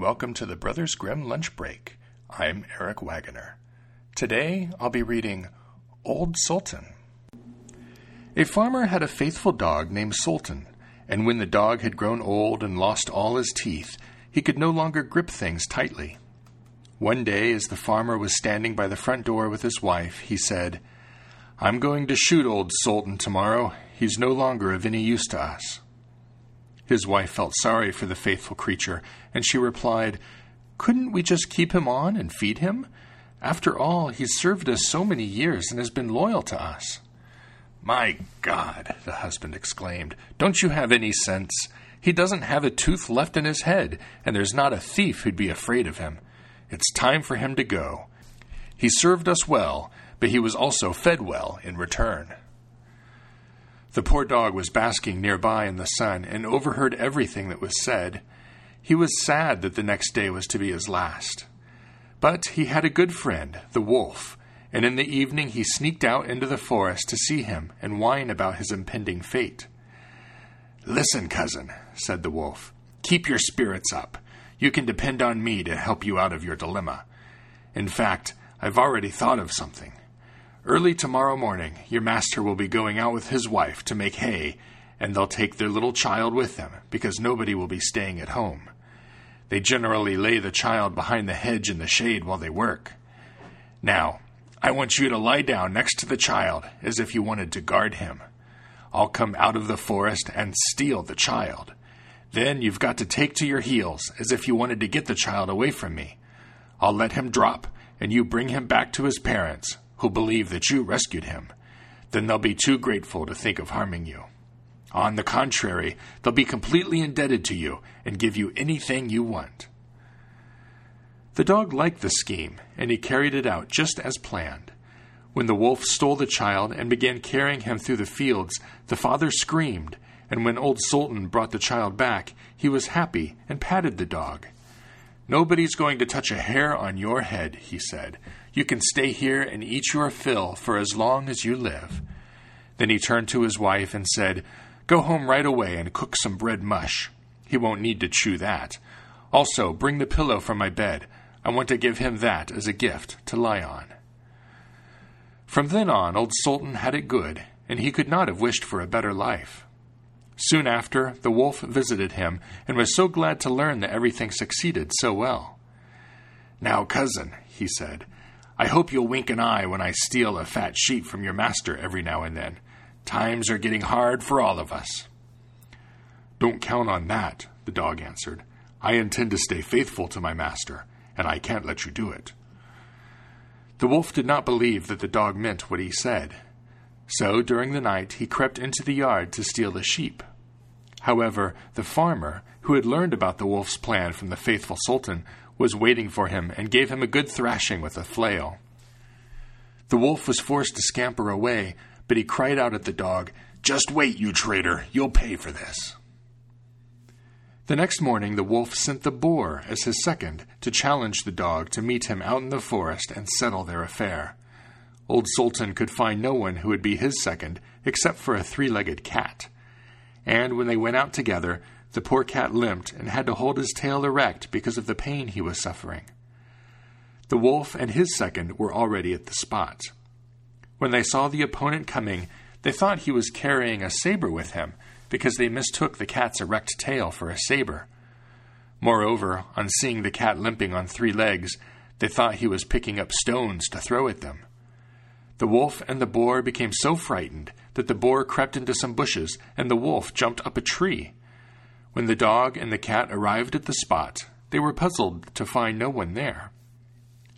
Welcome to the Brothers Grimm Lunch Break. I'm Eric Wagoner. Today I'll be reading Old Sultan. A farmer had a faithful dog named Sultan, and when the dog had grown old and lost all his teeth, he could no longer grip things tightly. One day, as the farmer was standing by the front door with his wife, he said, I'm going to shoot old Sultan tomorrow. He's no longer of any use to us. His wife felt sorry for the faithful creature, and she replied, Couldn't we just keep him on and feed him? After all, he's served us so many years and has been loyal to us. My God, the husband exclaimed, don't you have any sense? He doesn't have a tooth left in his head, and there's not a thief who'd be afraid of him. It's time for him to go. He served us well, but he was also fed well in return. The poor dog was basking nearby in the sun and overheard everything that was said. He was sad that the next day was to be his last. But he had a good friend, the wolf, and in the evening he sneaked out into the forest to see him and whine about his impending fate. Listen, cousin, said the wolf, keep your spirits up. You can depend on me to help you out of your dilemma. In fact, I've already thought of something. Early tomorrow morning, your master will be going out with his wife to make hay, and they'll take their little child with them, because nobody will be staying at home. They generally lay the child behind the hedge in the shade while they work. Now, I want you to lie down next to the child as if you wanted to guard him. I'll come out of the forest and steal the child. Then you've got to take to your heels as if you wanted to get the child away from me. I'll let him drop, and you bring him back to his parents, who believe that you rescued him. Then they'll be too grateful to think of harming you. On the contrary, they'll be completely indebted to you and give you anything you want. The dog liked the scheme, and he carried it out just as planned. When the wolf stole the child and began carrying him through the fields, the father screamed, and when old Sultan brought the child back, he was happy and patted the dog. Nobody's going to touch a hair on your head, he said. You can stay here and eat your fill for as long as you live. Then he turned to his wife and said, Go home right away and cook some bread mush. He won't need to chew that. Also, bring the pillow from my bed. I want to give him that as a gift to lie on. From then on, old Sultan had it good, and he could not have wished for a better life. Soon after, the wolf visited him and was so glad to learn that everything succeeded so well. Now, cousin, he said, I hope you'll wink an eye when I steal a fat sheep from your master every now and then. Times are getting hard for all of us. Don't count on that, the dog answered. I intend to stay faithful to my master, and I can't let you do it. The wolf did not believe that the dog meant what he said. So during the night he crept into the yard to steal the sheep. However, the farmer, who had learned about the wolf's plan from the faithful sultan, was waiting for him and gave him a good thrashing with a flail. The wolf was forced to scamper away, but he cried out at the dog, Just wait, you traitor, you'll pay for this. The next morning, the wolf sent the boar as his second to challenge the dog to meet him out in the forest and settle their affair. Old Sultan could find no one who would be his second except for a three legged cat. And when they went out together, the poor cat limped and had to hold his tail erect because of the pain he was suffering. The wolf and his second were already at the spot. When they saw the opponent coming, they thought he was carrying a saber with him because they mistook the cat's erect tail for a saber. Moreover, on seeing the cat limping on three legs, they thought he was picking up stones to throw at them. The wolf and the boar became so frightened that the boar crept into some bushes and the wolf jumped up a tree. When the dog and the cat arrived at the spot, they were puzzled to find no one there.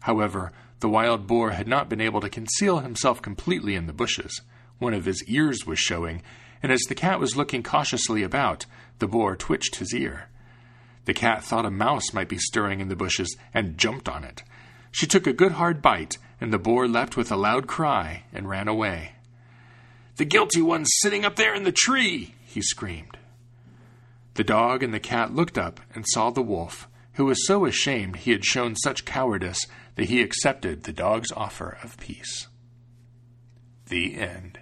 However, the wild boar had not been able to conceal himself completely in the bushes. One of his ears was showing, and as the cat was looking cautiously about, the boar twitched his ear. The cat thought a mouse might be stirring in the bushes and jumped on it. She took a good hard bite, and the boar leapt with a loud cry and ran away. The guilty one's sitting up there in the tree, he screamed. The dog and the cat looked up and saw the wolf, who was so ashamed he had shown such cowardice that he accepted the dog's offer of peace. The end.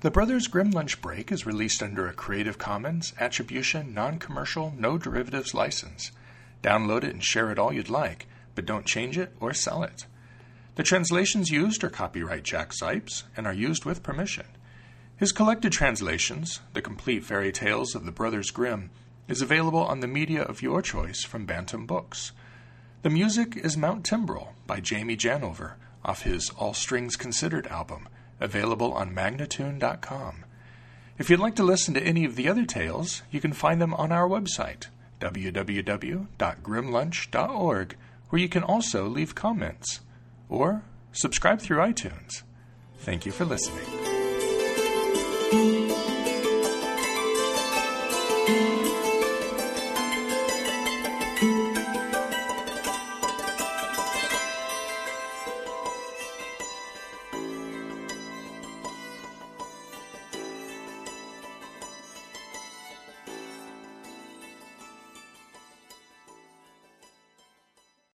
The Brothers Grimm Lunch Break is released under a Creative Commons Attribution Non Commercial No Derivatives license. Download it and share it all you'd like, but don't change it or sell it. The translations used are copyright Jack Zipes and are used with permission. His collected translations, The Complete Fairy Tales of the Brothers Grimm, is available on the media of your choice from Bantam Books. The music is Mount Timbrel by Jamie Janover off his All Strings Considered album available on Magnatune.com. If you'd like to listen to any of the other tales, you can find them on our website, www.grimmlunch.org, where you can also leave comments. Or subscribe through iTunes. Thank you for listening.